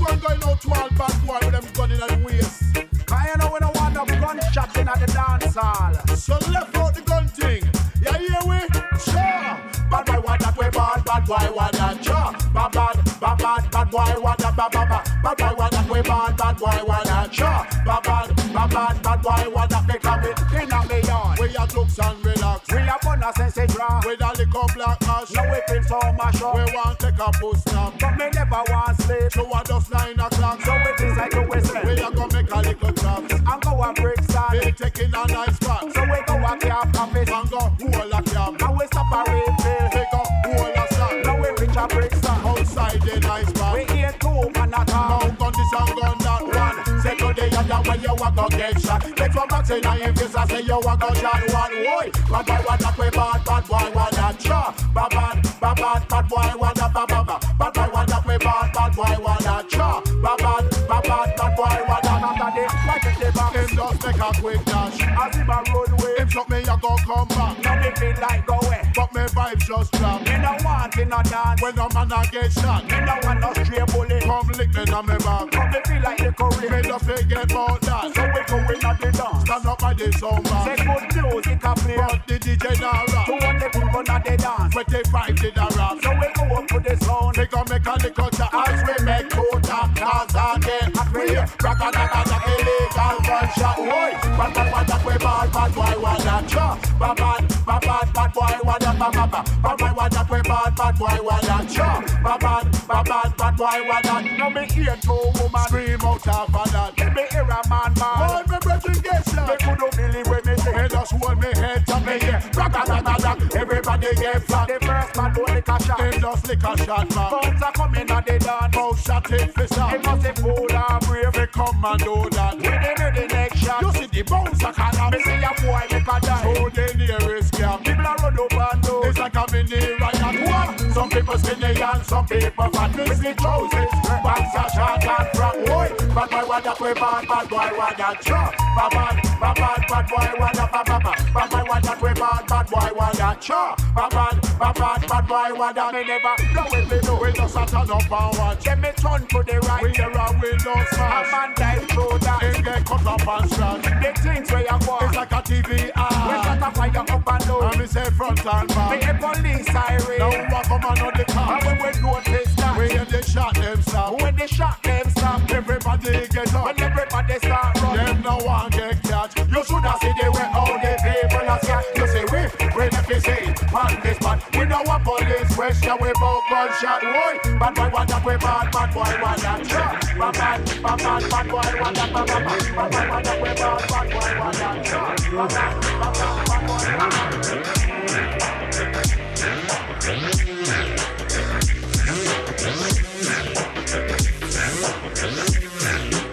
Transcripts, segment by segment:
one going out to all bad boy with them gun in the waist. Cause you know we don't want no gunshot in the dance hall. So left out the gun thing. Yeah, hear we? Sure. Bad boy want that way bad, bad boy want that sure. Bad bad, bad bad, bad boy want that bad bad bad. Bad boy want that way bad, bad boy want that sure. Bad bad, bad bad, bad boy want that a bit In a yard. We a looks and relax. We a bonus and say draw. With a little black ash. No we feel so much up. We want take a bus now. But me never want sleep. So what does And go and break sand. We taking a nice spot. So we go and cap office. And go hold a cab. And we stop a refill. We go hold a sack. Now we reach a sand. Outside the nice spot. We hear two man at all. Now gun this and gun that one. Say today and that way you a go get shot. Take some back say now if you say say you a go shot one. Boy, bad boy want that way bad, bad boy want that sure. Bad bad, bad bad, bad boy want that bad bad bad. Boy want that way bad, bad boy want that sure. Bad bad, bad bad, bad boy want that. After the watch it the back. Him just make a quick dash. As if I run away. Him shot me a go come back. Now me feel like go away. But me vibes just drop. Me no want in a dance. When a man a get shot, Me no want no stray bullet. come lick me on me back. Come me feel like the Me Korean. just forget about that. So we go in at the dance. Stand up by the sound Say bar. good music a play. But the DJ now rap. one the people at the dance. But the vibe did a rap. So we go up to the sound. Gon' make a little chat as we make two tap again. We rock a rock a gunshot. Boy, bad bad bad that way bad bad boy want that chop. Bad bad bad bad bad boy want that bad bad bad. Boy want that way bad bad boy want that chop. Bad bad bad bad bad boy want that. Now me hear two woman. Scream out of that. Me hear a man man. Boy, me brethren get Me shot. could believe when me say. Me just hold me head to me yeah. Rock a rock a rock. Everybody get flat. The first man don't lick a shot. Them just lick a shot man. Bounce a come in at the dance. Mouth shot it for He some. must be fool or brave. We come and do that. A column. Me see a boy make a die. So the nearest gap. People a run up and down. It's like a mini riot. What? Some people skinny and some people fat. We see trousers, pants are short and fat. Boy, bad boy want that way bad, bad boy want that chop. Bad bad, bad bad, bad boy want that bad bad want. Bad bad, bad bad, bad boy want that. Me never blow it me know. We just a turn up and watch. Then me turn to the We right. hear a window A smash. man dive through that. Him get cut up and scratch. The things where you go. It's like a TV We ad. got a fire up and down. And me say front and back. a police Now siren. walk come on the And car. when we notice that. We hear the shot them stop. When they shot them stop. Everybody get up. When everybody start run. Them no one get catch. You shoulda see the way question we bout gunshot. Boy, bad boy want that we bad, bad boy want that shot. Bad bad, bad bad, bad boy want that, bad bad, bad bad boy want that we bad, bad boy want that shot. Bad bad, bad bad, bad boy want that.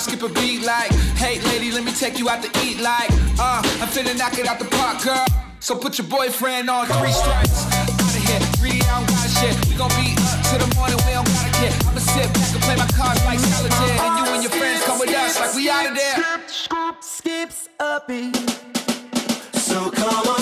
Skip a beat like, hey lady, let me take you out to eat like, uh, I'm finna knock it out the park, girl. So put your boyfriend on three strikes. Out of here, really, I don't got shit. We gon' be up till the morning, we don't gotta care. I'ma sit back and play my cards like solitaire. And you and your friends come with us like we out of there. Skip, skip, skips a beat. So come on,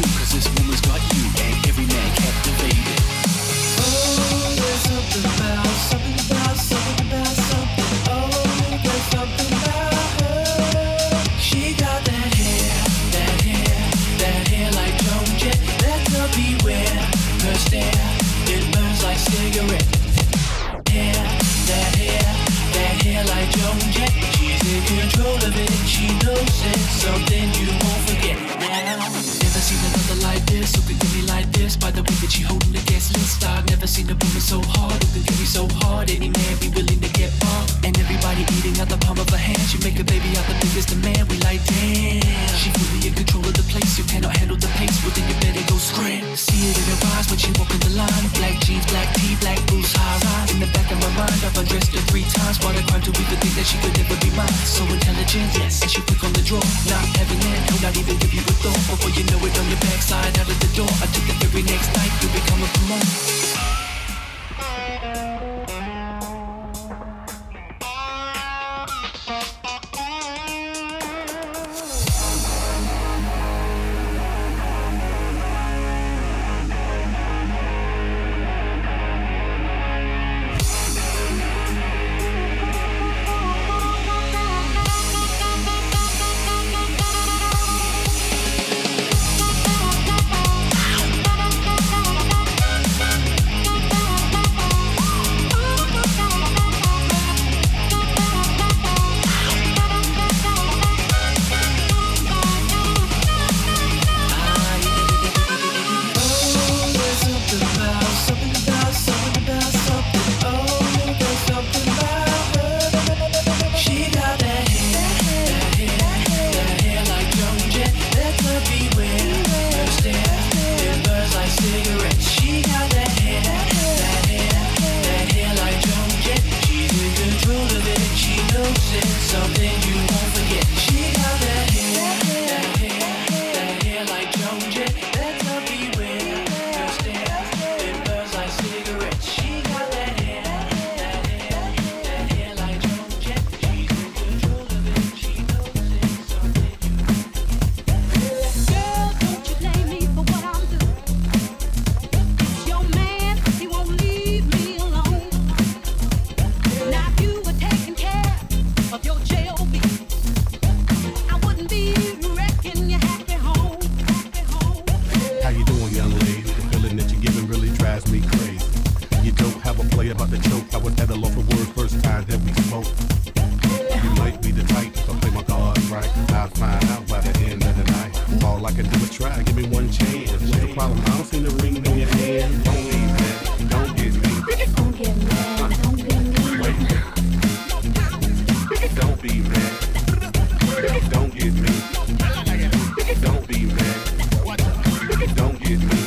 the cause this you.